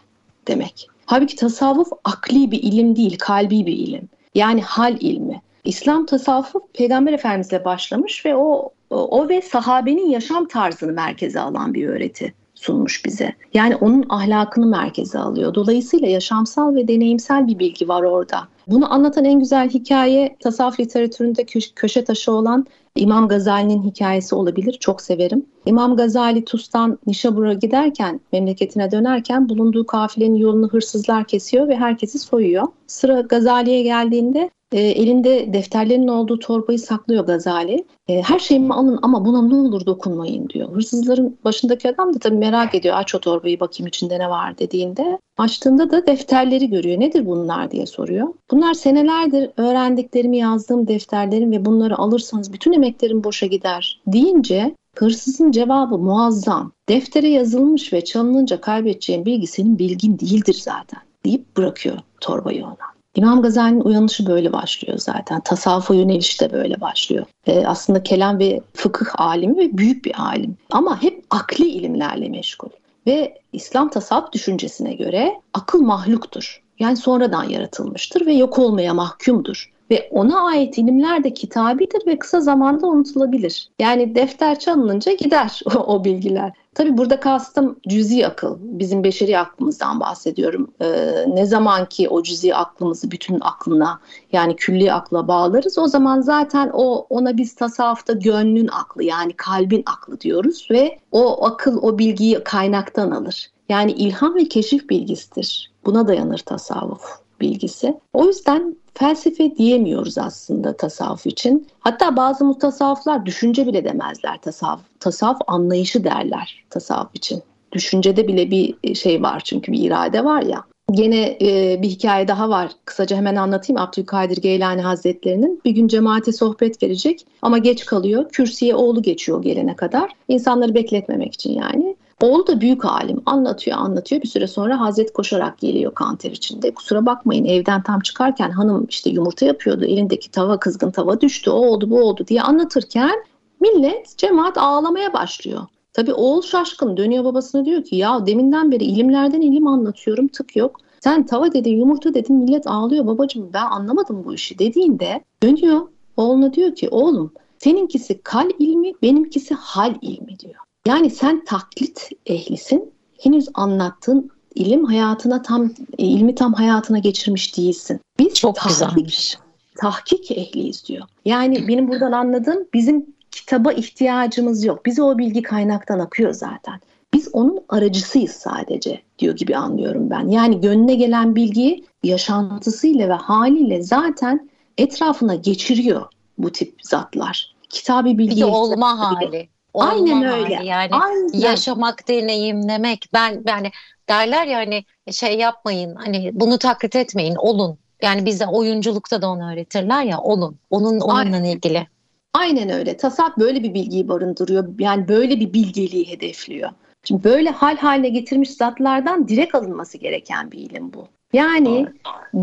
demek. Halbuki tasavvuf akli bir ilim değil, kalbi bir ilim. Yani hal ilmi. İslam tasavvufu Peygamber Efendimizle başlamış ve o o ve sahabenin yaşam tarzını merkeze alan bir öğreti sunmuş bize. Yani onun ahlakını merkeze alıyor. Dolayısıyla yaşamsal ve deneyimsel bir bilgi var orada. Bunu anlatan en güzel hikaye tasavvuf literatüründe kö- köşe taşı olan İmam Gazali'nin hikayesi olabilir. Çok severim. İmam Gazali Tus'tan Nişabur'a giderken, memleketine dönerken bulunduğu kafilenin yolunu hırsızlar kesiyor ve herkesi soyuyor. Sıra Gazali'ye geldiğinde e, elinde defterlerin olduğu torbayı saklıyor Gazali. E, her şeyimi alın ama buna ne olur dokunmayın diyor. Hırsızların başındaki adam da tabii merak ediyor. Aç o torbayı bakayım içinde ne var dediğinde. Açtığında da defterleri görüyor. Nedir bunlar diye soruyor. Bunlar senelerdir öğrendiklerimi yazdığım defterlerim ve bunları alırsanız bütün emeklerim boşa gider deyince Hırsızın cevabı muazzam. Deftere yazılmış ve çalınınca kaybedeceğin bilgi senin bilgin değildir zaten deyip bırakıyor torbayı ona. İmam Gazali'nin uyanışı böyle başlıyor zaten. Tasavvufa yöneliş de böyle başlıyor. Ee, aslında kelam ve fıkıh alimi ve büyük bir alim. Ama hep akli ilimlerle meşgul. Ve İslam tasavvuf düşüncesine göre akıl mahluktur. Yani sonradan yaratılmıştır ve yok olmaya mahkumdur ve ona ait ilimler de kitabidir ve kısa zamanda unutulabilir. Yani defter çalınınca gider o, bilgiler. Tabi burada kastım cüzi akıl. Bizim beşeri aklımızdan bahsediyorum. Ee, ne zaman ki o cüzi aklımızı bütün aklına yani külli akla bağlarız o zaman zaten o ona biz tasavvufta gönlün aklı yani kalbin aklı diyoruz ve o akıl o bilgiyi kaynaktan alır. Yani ilham ve keşif bilgisidir. Buna dayanır tasavvuf bilgisi. O yüzden felsefe diyemiyoruz aslında tasavvuf için. Hatta bazı mutasavvıflar düşünce bile demezler tasavvuf. Tasavvuf anlayışı derler tasavvuf için. Düşüncede bile bir şey var çünkü bir irade var ya. Gene e, bir hikaye daha var. Kısaca hemen anlatayım. Abdülkadir Geylani Hazretleri'nin bir gün cemaate sohbet verecek ama geç kalıyor. Kürsüye oğlu geçiyor gelene kadar. İnsanları bekletmemek için yani. Oğlu da büyük alim anlatıyor anlatıyor bir süre sonra Hazret koşarak geliyor kanter içinde. Kusura bakmayın evden tam çıkarken hanım işte yumurta yapıyordu elindeki tava kızgın tava düştü o oldu bu oldu diye anlatırken millet cemaat ağlamaya başlıyor. Tabi oğul şaşkın dönüyor babasına diyor ki ya deminden beri ilimlerden ilim anlatıyorum tık yok. Sen tava dedin yumurta dedin millet ağlıyor babacığım ben anlamadım bu işi dediğinde dönüyor oğluna diyor ki oğlum seninkisi kal ilmi benimkisi hal ilmi diyor. Yani sen taklit ehlisin henüz anlattığın ilim hayatına tam ilmi tam hayatına geçirmiş değilsin. Biz Çok tahkik, güzelmiş. tahkik ehliyiz diyor. Yani benim buradan anladığım bizim kitaba ihtiyacımız yok. Bize o bilgi kaynaktan akıyor zaten. Biz onun aracısıyız sadece diyor gibi anlıyorum ben. Yani gönlüne gelen bilgiyi yaşantısıyla ve haliyle zaten etrafına geçiriyor bu tip zatlar. Kitabi bilgi. Bir de olma hali. Olma Aynen öyle. Hali. Yani Aynen. yaşamak, deneyimlemek. Ben yani derler ya hani şey yapmayın hani bunu taklit etmeyin olun. Yani bize oyunculukta da onu öğretirler ya olun. Onun onunla Aynen. ilgili. Aynen öyle. Tasavvuf böyle bir bilgiyi barındırıyor. Yani böyle bir bilgeliği hedefliyor. Şimdi böyle hal haline getirmiş zatlardan direkt alınması gereken bir ilim bu. Yani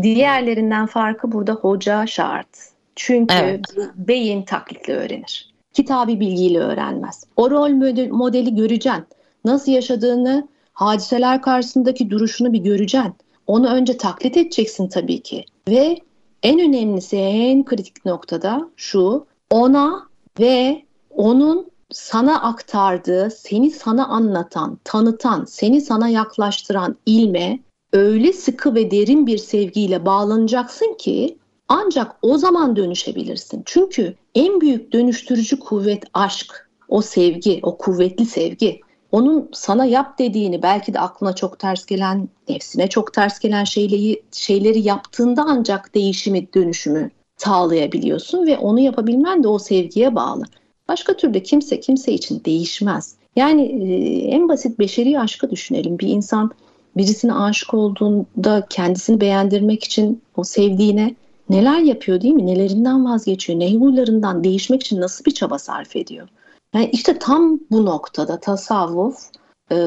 diğerlerinden farkı burada hoca şart. Çünkü evet. beyin taklitle öğrenir. Kitabi bilgiyle öğrenmez. O rol modeli göreceksin. Nasıl yaşadığını, hadiseler karşısındaki duruşunu bir göreceksin. Onu önce taklit edeceksin tabii ki. Ve en önemlisi en kritik noktada şu ona ve onun sana aktardığı, seni sana anlatan, tanıtan, seni sana yaklaştıran ilme öyle sıkı ve derin bir sevgiyle bağlanacaksın ki ancak o zaman dönüşebilirsin. Çünkü en büyük dönüştürücü kuvvet aşk, o sevgi, o kuvvetli sevgi. Onun sana yap dediğini belki de aklına çok ters gelen, nefsine çok ters gelen şeyleri, şeyleri yaptığında ancak değişimi, dönüşümü sağlayabiliyorsun ve onu yapabilmen de o sevgiye bağlı. Başka türlü kimse kimse için değişmez. Yani e, en basit beşeri aşkı düşünelim. Bir insan birisine aşık olduğunda kendisini beğendirmek için o sevdiğine neler yapıyor değil mi? Nelerinden vazgeçiyor? Ne huylarından değişmek için nasıl bir çaba sarf ediyor? Yani işte tam bu noktada tasavvuf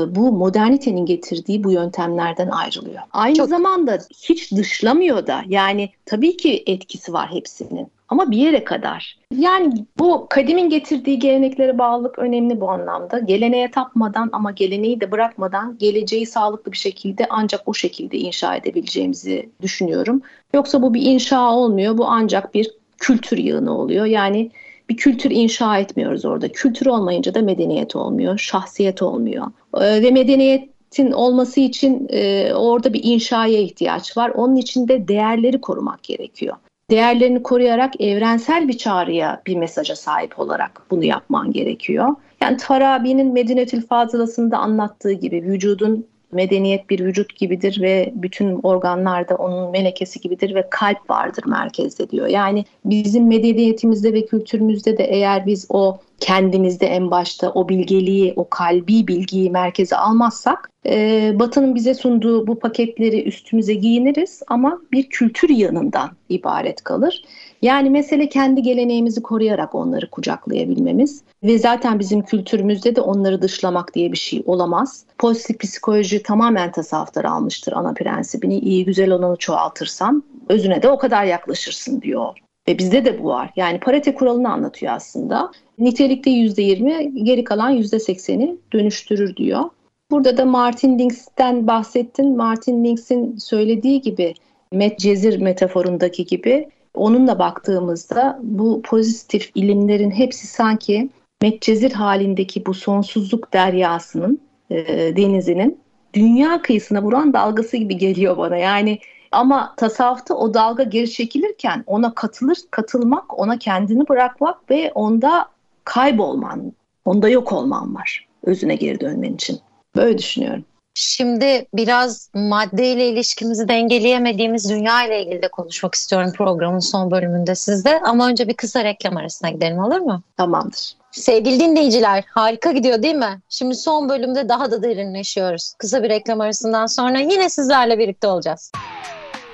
bu modernitenin getirdiği bu yöntemlerden ayrılıyor. Aynı Çok... zamanda hiç dışlamıyor da yani tabii ki etkisi var hepsinin ama bir yere kadar. Yani bu kadimin getirdiği geleneklere bağlılık önemli bu anlamda. Geleneğe tapmadan ama geleneği de bırakmadan geleceği sağlıklı bir şekilde ancak o şekilde inşa edebileceğimizi düşünüyorum. Yoksa bu bir inşa olmuyor. Bu ancak bir kültür yığını oluyor. Yani bir kültür inşa etmiyoruz orada. Kültür olmayınca da medeniyet olmuyor, şahsiyet olmuyor. Ee, ve medeniyetin olması için e, orada bir inşaya ihtiyaç var. Onun için de değerleri korumak gerekiyor. Değerlerini koruyarak evrensel bir çağrıya, bir mesaja sahip olarak bunu yapman gerekiyor. Yani Farabi'nin Medinetül Fazılası'nda anlattığı gibi vücudun medeniyet bir vücut gibidir ve bütün organlarda onun melekesi gibidir ve kalp vardır merkezde diyor. Yani bizim medeniyetimizde ve kültürümüzde de eğer biz o kendimizde en başta o bilgeliği, o kalbi bilgiyi merkeze almazsak e, Batı'nın bize sunduğu bu paketleri üstümüze giyiniriz ama bir kültür yanından ibaret kalır. Yani mesele kendi geleneğimizi koruyarak onları kucaklayabilmemiz ve zaten bizim kültürümüzde de onları dışlamak diye bir şey olamaz. Pozitif psikoloji tamamen tasavvuflar almıştır ana prensibini. İyi güzel olanı çoğaltırsan özüne de o kadar yaklaşırsın diyor. Ve bizde de bu var. Yani parite kuralını anlatıyor aslında. Nitelikte %20, geri kalan %80'i dönüştürür diyor. Burada da Martin Links'ten bahsettin. Martin Links'in söylediği gibi Medcezir metaforundaki gibi onunla baktığımızda bu pozitif ilimlerin hepsi sanki Medcezir halindeki bu sonsuzluk deryasının, e, denizinin dünya kıyısına vuran dalgası gibi geliyor bana. Yani ama tasavvufta o dalga geri çekilirken ona katılır, katılmak, ona kendini bırakmak ve onda kaybolman, onda yok olman var özüne geri dönmen için. Böyle düşünüyorum. Şimdi biraz maddeyle ilişkimizi dengeleyemediğimiz dünya ile ilgili de konuşmak istiyorum programın son bölümünde sizde. Ama önce bir kısa reklam arasına gidelim olur mu? Tamamdır. Sevgili dinleyiciler harika gidiyor değil mi? Şimdi son bölümde daha da derinleşiyoruz. Kısa bir reklam arasından sonra yine sizlerle birlikte olacağız.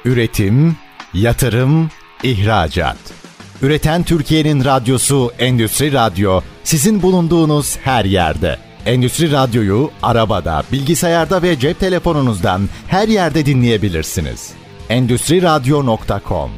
Üretim, yatırım, ihracat. Üreten Türkiye'nin radyosu Endüstri Radyo sizin bulunduğunuz her yerde. Endüstri Radyo'yu arabada, bilgisayarda ve cep telefonunuzdan her yerde dinleyebilirsiniz. Endüstri Radyo.com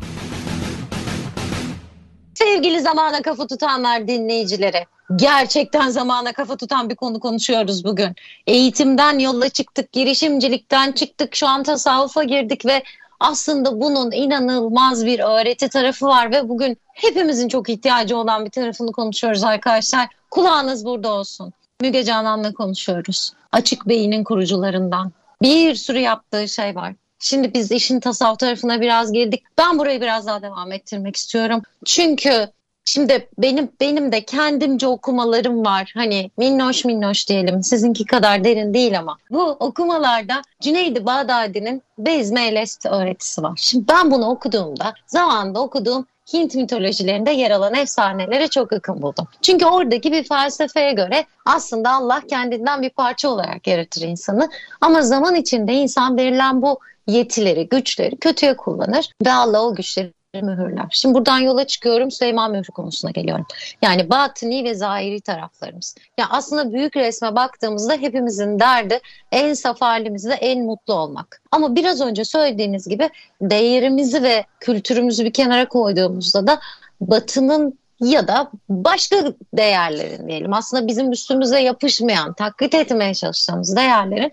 Sevgili zamana kafa tutanlar dinleyicileri, gerçekten zamana kafa tutan bir konu konuşuyoruz bugün. Eğitimden yola çıktık, girişimcilikten çıktık, şu an tasavvufa girdik ve aslında bunun inanılmaz bir öğreti tarafı var ve bugün hepimizin çok ihtiyacı olan bir tarafını konuşuyoruz arkadaşlar. Kulağınız burada olsun. Müge Canan'la konuşuyoruz. Açık Beyin'in kurucularından. Bir sürü yaptığı şey var. Şimdi biz işin tasavvuf tarafına biraz girdik. Ben burayı biraz daha devam ettirmek istiyorum. Çünkü Şimdi benim benim de kendimce okumalarım var. Hani minnoş minnoş diyelim. Sizinki kadar derin değil ama. Bu okumalarda Cüneydi Bağdadi'nin Bezme Elest öğretisi var. Şimdi ben bunu okuduğumda zamanında okuduğum Hint mitolojilerinde yer alan efsanelere çok yakın buldum. Çünkü oradaki bir felsefeye göre aslında Allah kendinden bir parça olarak yaratır insanı. Ama zaman içinde insan verilen bu yetileri, güçleri kötüye kullanır ve Allah o güçleri mühürler. Şimdi buradan yola çıkıyorum Süleyman mührü konusuna geliyorum. Yani batini ve zahiri taraflarımız. Ya aslında büyük resme baktığımızda hepimizin derdi en saf halimizde en mutlu olmak. Ama biraz önce söylediğiniz gibi değerimizi ve kültürümüzü bir kenara koyduğumuzda da batının ya da başka değerlerin diyelim aslında bizim üstümüze yapışmayan, taklit etmeye çalıştığımız değerlerin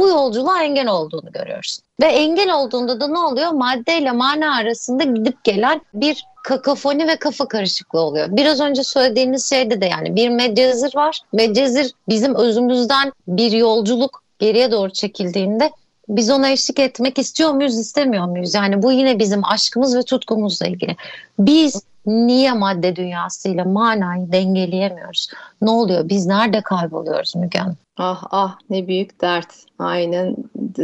bu yolculuğa engel olduğunu görüyoruz. Ve engel olduğunda da ne oluyor? Madde ile mana arasında gidip gelen bir kakafoni ve kafa karışıklığı oluyor. Biraz önce söylediğiniz şeyde de yani bir medyazır var. Medyazır bizim özümüzden bir yolculuk geriye doğru çekildiğinde biz ona eşlik etmek istiyor muyuz, istemiyor muyuz? Yani bu yine bizim aşkımız ve tutkumuzla ilgili. Biz niye madde dünyasıyla manayı dengeleyemiyoruz? Ne oluyor? Biz nerede kayboluyoruz Müge? Ah ah ne büyük dert. Aynen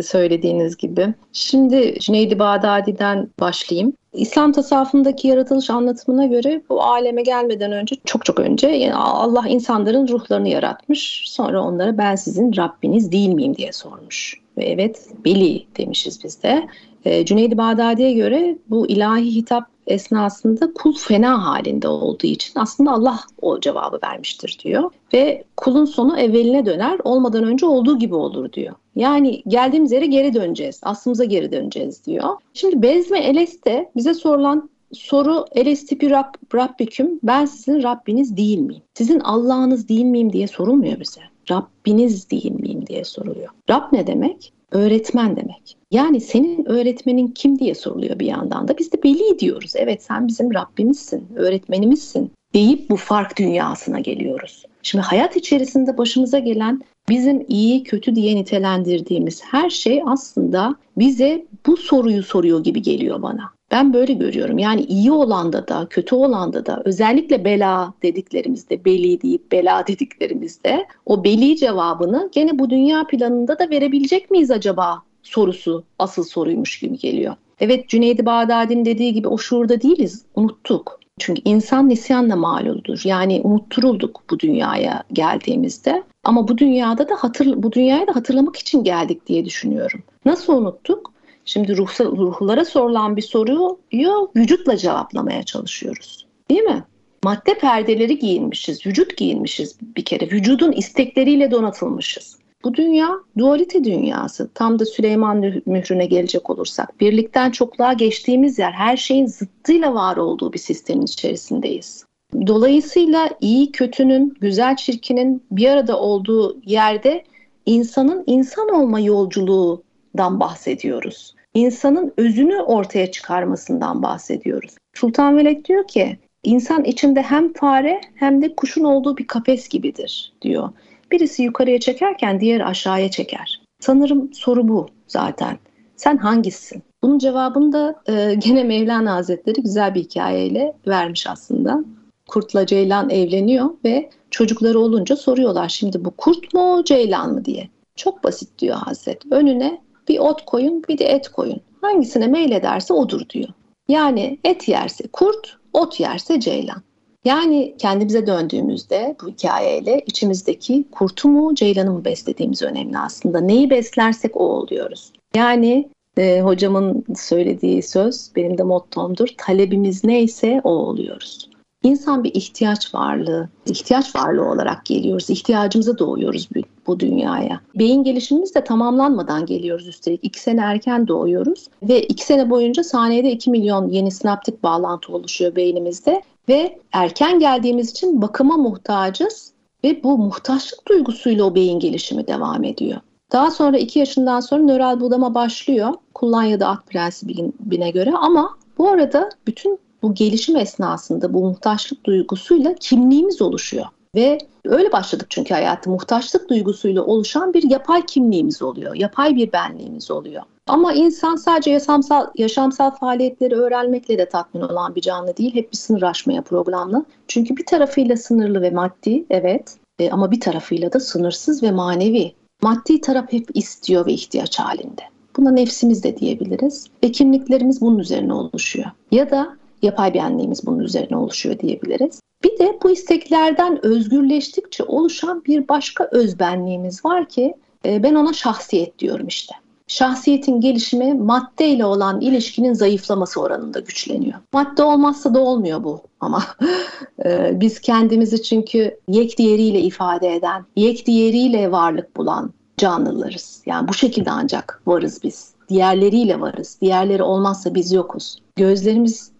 söylediğiniz gibi. Şimdi Cüneydi Bağdadi'den başlayayım. İslam tasavvufundaki yaratılış anlatımına göre bu aleme gelmeden önce çok çok önce yani Allah insanların ruhlarını yaratmış. Sonra onlara ben sizin Rabbiniz değil miyim diye sormuş. Ve evet Beli demişiz biz de. Ee, Cüneydi Bağdadi'ye göre bu ilahi hitap esnasında kul fena halinde olduğu için aslında Allah o cevabı vermiştir diyor. Ve kulun sonu evveline döner olmadan önce olduğu gibi olur diyor. Yani geldiğimiz yere geri döneceğiz. Aslımıza geri döneceğiz diyor. Şimdi Bezme Eleste bize sorulan soru Elestipi Rab, Rabbiküm ben sizin Rabbiniz değil miyim? Sizin Allah'ınız değil miyim diye sorulmuyor bize. Rabbiniz değil miyim diye soruluyor. Rab ne demek? Öğretmen demek. Yani senin öğretmenin kim diye soruluyor bir yandan da. Biz de Veli diyoruz. Evet sen bizim Rabbimizsin, öğretmenimizsin deyip bu fark dünyasına geliyoruz. Şimdi hayat içerisinde başımıza gelen bizim iyi kötü diye nitelendirdiğimiz her şey aslında bize bu soruyu soruyor gibi geliyor bana. Ben böyle görüyorum. Yani iyi olanda da kötü olanda da özellikle bela dediklerimizde, beli deyip bela dediklerimizde o beli cevabını gene bu dünya planında da verebilecek miyiz acaba sorusu asıl soruymuş gibi geliyor. Evet Cüneydi Bağdadi'nin dediği gibi o şuurda değiliz, unuttuk. Çünkü insan nisyanla maluldur. Yani unutturulduk bu dünyaya geldiğimizde. Ama bu dünyada da hatır, bu dünyaya da hatırlamak için geldik diye düşünüyorum. Nasıl unuttuk? Şimdi ruhsa, ruhlara sorulan bir soruyu vücutla cevaplamaya çalışıyoruz. Değil mi? Madde perdeleri giyinmişiz, vücut giyinmişiz bir kere. Vücudun istekleriyle donatılmışız. Bu dünya dualite dünyası. Tam da Süleyman mührüne gelecek olursak. Birlikten çokluğa geçtiğimiz yer her şeyin zıttıyla var olduğu bir sistemin içerisindeyiz. Dolayısıyla iyi kötünün, güzel çirkinin bir arada olduğu yerde insanın insan olma yolculuğundan bahsediyoruz. İnsanın özünü ortaya çıkarmasından bahsediyoruz. Sultan Veled diyor ki insan içinde hem fare hem de kuşun olduğu bir kafes gibidir diyor. Birisi yukarıya çekerken diğer aşağıya çeker. Sanırım soru bu zaten. Sen hangisisin? Bunun cevabını da e, gene Mevlana Hazretleri güzel bir hikayeyle vermiş aslında. Kurtla Ceylan evleniyor ve çocukları olunca soruyorlar şimdi bu kurt mu Ceylan mı diye. Çok basit diyor Hazret. Önüne bir ot koyun bir de et koyun. Hangisine meylederse odur diyor. Yani et yerse kurt, ot yerse ceylan. Yani kendimize döndüğümüzde bu hikayeyle içimizdeki kurtu mu ceylanı mı beslediğimiz önemli aslında. Neyi beslersek o oluyoruz. Yani e, hocamın söylediği söz benim de mottomdur. Talebimiz neyse o oluyoruz. İnsan bir ihtiyaç varlığı, ihtiyaç varlığı olarak geliyoruz. İhtiyacımıza doğuyoruz bu, dünyaya. Beyin gelişimimiz de tamamlanmadan geliyoruz üstelik. İki sene erken doğuyoruz ve iki sene boyunca saniyede 2 milyon yeni sinaptik bağlantı oluşuyor beynimizde. Ve erken geldiğimiz için bakıma muhtacız ve bu muhtaçlık duygusuyla o beyin gelişimi devam ediyor. Daha sonra 2 yaşından sonra nöral budama başlıyor. Kullan ya da at prensibine göre ama bu arada bütün bu gelişim esnasında bu muhtaçlık duygusuyla kimliğimiz oluşuyor. Ve öyle başladık çünkü hayatı muhtaçlık duygusuyla oluşan bir yapay kimliğimiz oluyor. Yapay bir benliğimiz oluyor. Ama insan sadece yaşamsal, yaşamsal faaliyetleri öğrenmekle de tatmin olan bir canlı değil. Hep bir sınır aşmaya programlı. Çünkü bir tarafıyla sınırlı ve maddi evet e, ama bir tarafıyla da sınırsız ve manevi. Maddi taraf hep istiyor ve ihtiyaç halinde. Buna nefsimiz de diyebiliriz ve kimliklerimiz bunun üzerine oluşuyor. Ya da yapay benliğimiz bunun üzerine oluşuyor diyebiliriz. Bir de bu isteklerden özgürleştikçe oluşan bir başka özbenliğimiz var ki e, ben ona şahsiyet diyorum işte. Şahsiyetin gelişimi madde ile olan ilişkinin zayıflaması oranında güçleniyor. Madde olmazsa da olmuyor bu ama e, biz kendimizi çünkü yek diğeriyle ifade eden, yek diğeriyle varlık bulan canlılarız. Yani bu şekilde ancak varız biz. Diğerleriyle varız. Diğerleri olmazsa biz yokuz.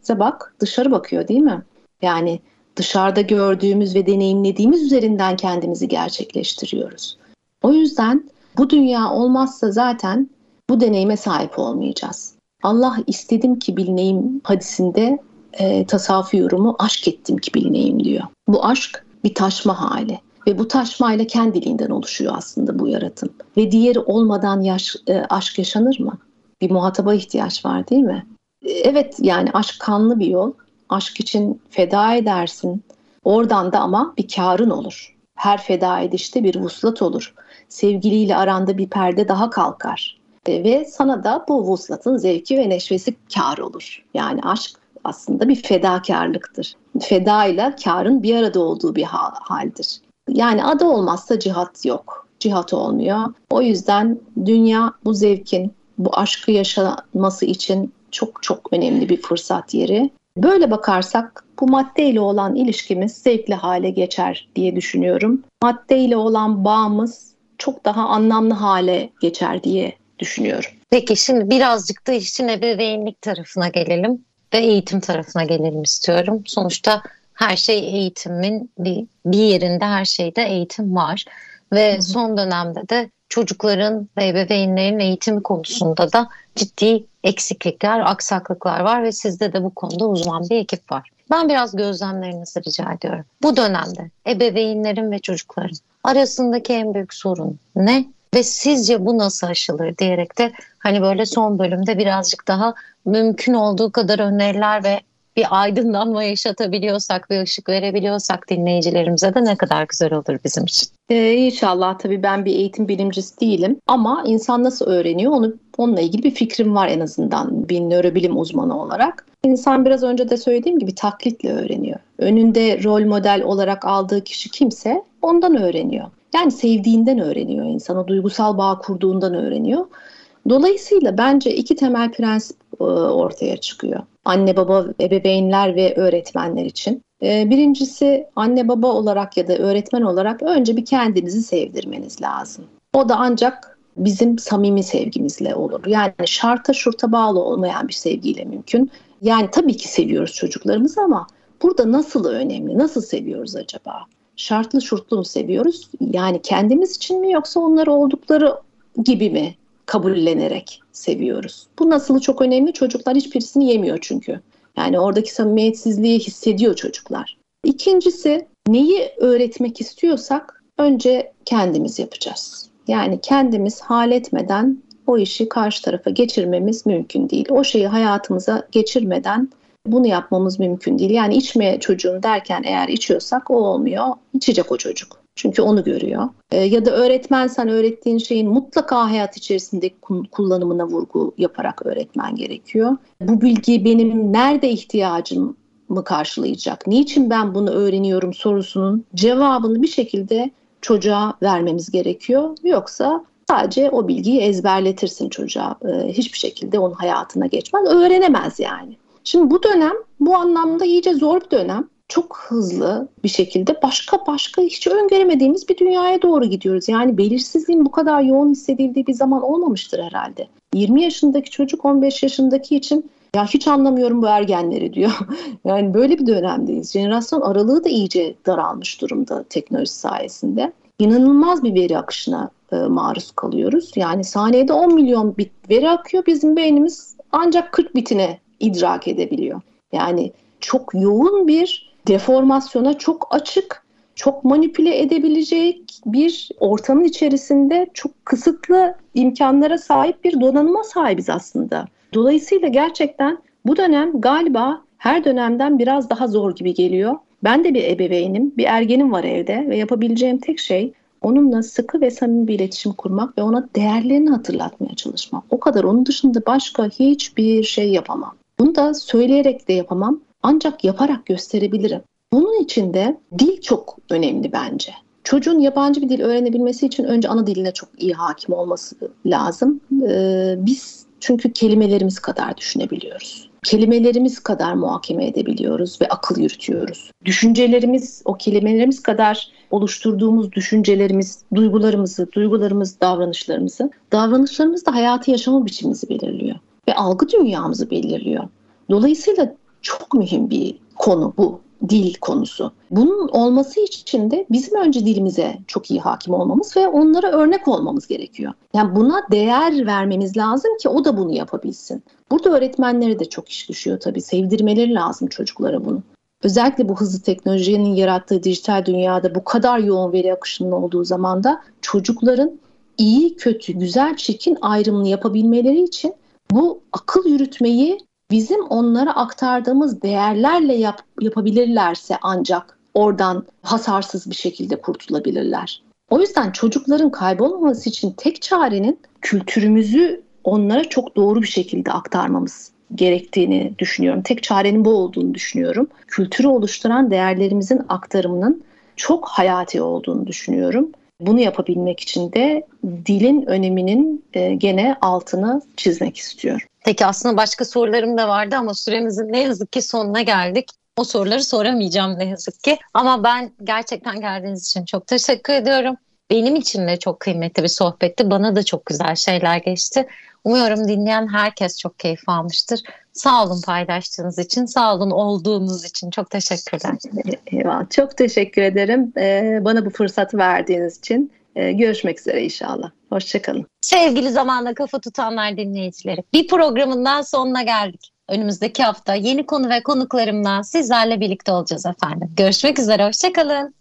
Gözlerimize bak, dışarı bakıyor değil mi? Yani dışarıda gördüğümüz ve deneyimlediğimiz üzerinden kendimizi gerçekleştiriyoruz. O yüzden bu dünya olmazsa zaten bu deneyime sahip olmayacağız. Allah istedim ki bilineyim hadisinde e, tasavvufi yorumu aşk ettim ki bilineyim diyor. Bu aşk bir taşma hali ve bu taşmayla kendiliğinden oluşuyor aslında bu yaratım. Ve diğeri olmadan yaş, e, aşk yaşanır mı? Bir muhataba ihtiyaç var değil mi? Evet yani aşk kanlı bir yol. Aşk için feda edersin. Oradan da ama bir karın olur. Her feda edişte bir vuslat olur. Sevgiliyle aranda bir perde daha kalkar. E, ve sana da bu vuslatın zevki ve neşvesi kar olur. Yani aşk aslında bir fedakarlıktır. Feda ile karın bir arada olduğu bir haldir. Yani adı olmazsa cihat yok. Cihat olmuyor. O yüzden dünya bu zevkin, bu aşkı yaşaması için çok çok önemli bir fırsat yeri. Böyle bakarsak bu maddeyle olan ilişkimiz zevkli hale geçer diye düşünüyorum. Maddeyle olan bağımız çok daha anlamlı hale geçer diye düşünüyorum. Peki şimdi birazcık da işin ebeveynlik tarafına gelelim ve eğitim tarafına gelelim istiyorum. Sonuçta her şey eğitimin bir, bir yerinde her şeyde eğitim var ve son dönemde de çocukların ve ebeveynlerin eğitimi konusunda da ciddi eksiklikler, aksaklıklar var ve sizde de bu konuda uzman bir ekip var. Ben biraz gözlemlerinizi rica ediyorum. Bu dönemde ebeveynlerin ve çocukların arasındaki en büyük sorun ne? Ve sizce bu nasıl aşılır diyerek de hani böyle son bölümde birazcık daha mümkün olduğu kadar öneriler ve bir aydınlanma yaşatabiliyorsak ve ışık verebiliyorsak dinleyicilerimize de ne kadar güzel olur bizim için. Ee, inşallah tabii ben bir eğitim bilimcisi değilim ama insan nasıl öğreniyor onu onunla ilgili bir fikrim var en azından bir nörobilim uzmanı olarak. İnsan biraz önce de söylediğim gibi taklitle öğreniyor. Önünde rol model olarak aldığı kişi kimse ondan öğreniyor. Yani sevdiğinden öğreniyor insan, o duygusal bağ kurduğundan öğreniyor. Dolayısıyla bence iki temel prensip e, ortaya çıkıyor. Anne baba, ebeveynler ve öğretmenler için. E, birincisi anne baba olarak ya da öğretmen olarak önce bir kendinizi sevdirmeniz lazım. O da ancak bizim samimi sevgimizle olur. Yani şarta şurta bağlı olmayan bir sevgiyle mümkün. Yani tabii ki seviyoruz çocuklarımızı ama burada nasıl önemli? Nasıl seviyoruz acaba? Şartlı şurtlu mu seviyoruz? Yani kendimiz için mi yoksa onları oldukları gibi mi kabullenerek seviyoruz. Bu nasılı çok önemli. Çocuklar hiçbirisini yemiyor çünkü. Yani oradaki samimiyetsizliği hissediyor çocuklar. İkincisi neyi öğretmek istiyorsak önce kendimiz yapacağız. Yani kendimiz hal etmeden o işi karşı tarafa geçirmemiz mümkün değil. O şeyi hayatımıza geçirmeden bunu yapmamız mümkün değil. Yani içmeye çocuğun derken eğer içiyorsak o olmuyor. İçecek o çocuk. Çünkü onu görüyor. E, ya da öğretmen sen öğrettiğin şeyin mutlaka hayat içerisinde kullanımına vurgu yaparak öğretmen gerekiyor. Bu bilgi benim nerede ihtiyacım mı karşılayacak? Niçin ben bunu öğreniyorum sorusunun cevabını bir şekilde çocuğa vermemiz gerekiyor. Yoksa sadece o bilgiyi ezberletirsin çocuğa. Ee, hiçbir şekilde onun hayatına geçmez. Öğrenemez yani. Şimdi bu dönem bu anlamda iyice zor bir dönem. Çok hızlı bir şekilde başka başka hiç öngöremediğimiz bir dünyaya doğru gidiyoruz. Yani belirsizliğin bu kadar yoğun hissedildiği bir zaman olmamıştır herhalde. 20 yaşındaki çocuk 15 yaşındaki için ya hiç anlamıyorum bu ergenleri diyor. yani böyle bir dönemdeyiz. Jenerasyon aralığı da iyice daralmış durumda teknoloji sayesinde. İnanılmaz bir veri akışına e, maruz kalıyoruz. Yani saniyede 10 milyon bit veri akıyor. Bizim beynimiz ancak 40 bitine idrak edebiliyor. Yani çok yoğun bir deformasyona çok açık, çok manipüle edebilecek bir ortamın içerisinde çok kısıtlı imkanlara sahip bir donanıma sahibiz aslında. Dolayısıyla gerçekten bu dönem galiba her dönemden biraz daha zor gibi geliyor. Ben de bir ebeveynim, bir ergenim var evde ve yapabileceğim tek şey onunla sıkı ve samimi bir iletişim kurmak ve ona değerlerini hatırlatmaya çalışmak. O kadar onun dışında başka hiçbir şey yapamam. Bunu da söyleyerek de yapamam ancak yaparak gösterebilirim. Bunun için de dil çok önemli bence. Çocuğun yabancı bir dil öğrenebilmesi için önce ana diline çok iyi hakim olması lazım. Ee, biz çünkü kelimelerimiz kadar düşünebiliyoruz. Kelimelerimiz kadar muhakeme edebiliyoruz ve akıl yürütüyoruz. Düşüncelerimiz, o kelimelerimiz kadar oluşturduğumuz düşüncelerimiz, duygularımızı, duygularımız, davranışlarımızı, davranışlarımız da hayatı yaşama biçimimizi belirliyor ve algı dünyamızı belirliyor. Dolayısıyla çok mühim bir konu bu dil konusu. Bunun olması için de bizim önce dilimize çok iyi hakim olmamız ve onlara örnek olmamız gerekiyor. Yani buna değer vermemiz lazım ki o da bunu yapabilsin. Burada öğretmenlere de çok iş düşüyor tabii. Sevdirmeleri lazım çocuklara bunu. Özellikle bu hızlı teknolojinin yarattığı dijital dünyada bu kadar yoğun veri akışının olduğu zaman da çocukların iyi, kötü, güzel, çirkin ayrımını yapabilmeleri için bu akıl yürütmeyi bizim onlara aktardığımız değerlerle yap, yapabilirlerse ancak oradan hasarsız bir şekilde kurtulabilirler. O yüzden çocukların kaybolmaması için tek çarenin kültürümüzü onlara çok doğru bir şekilde aktarmamız gerektiğini düşünüyorum. Tek çarenin bu olduğunu düşünüyorum. Kültürü oluşturan değerlerimizin aktarımının çok hayati olduğunu düşünüyorum. Bunu yapabilmek için de dilin öneminin e, gene altını çizmek istiyorum. Peki aslında başka sorularım da vardı ama süremizin ne yazık ki sonuna geldik. O soruları soramayacağım ne yazık ki. Ama ben gerçekten geldiğiniz için çok teşekkür ediyorum. Benim için de çok kıymetli bir sohbetti. Bana da çok güzel şeyler geçti. Umuyorum dinleyen herkes çok keyif almıştır. Sağ olun paylaştığınız için, sağ olun olduğunuz için. Çok teşekkürler. Eyvallah. Çok teşekkür ederim. Ee, bana bu fırsatı verdiğiniz için. Ee, görüşmek üzere inşallah. Hoşçakalın. Sevgili Zamanla Kafa Tutanlar dinleyicileri. Bir programından sonuna geldik. Önümüzdeki hafta yeni konu ve konuklarımla sizlerle birlikte olacağız efendim. Görüşmek üzere, hoşçakalın.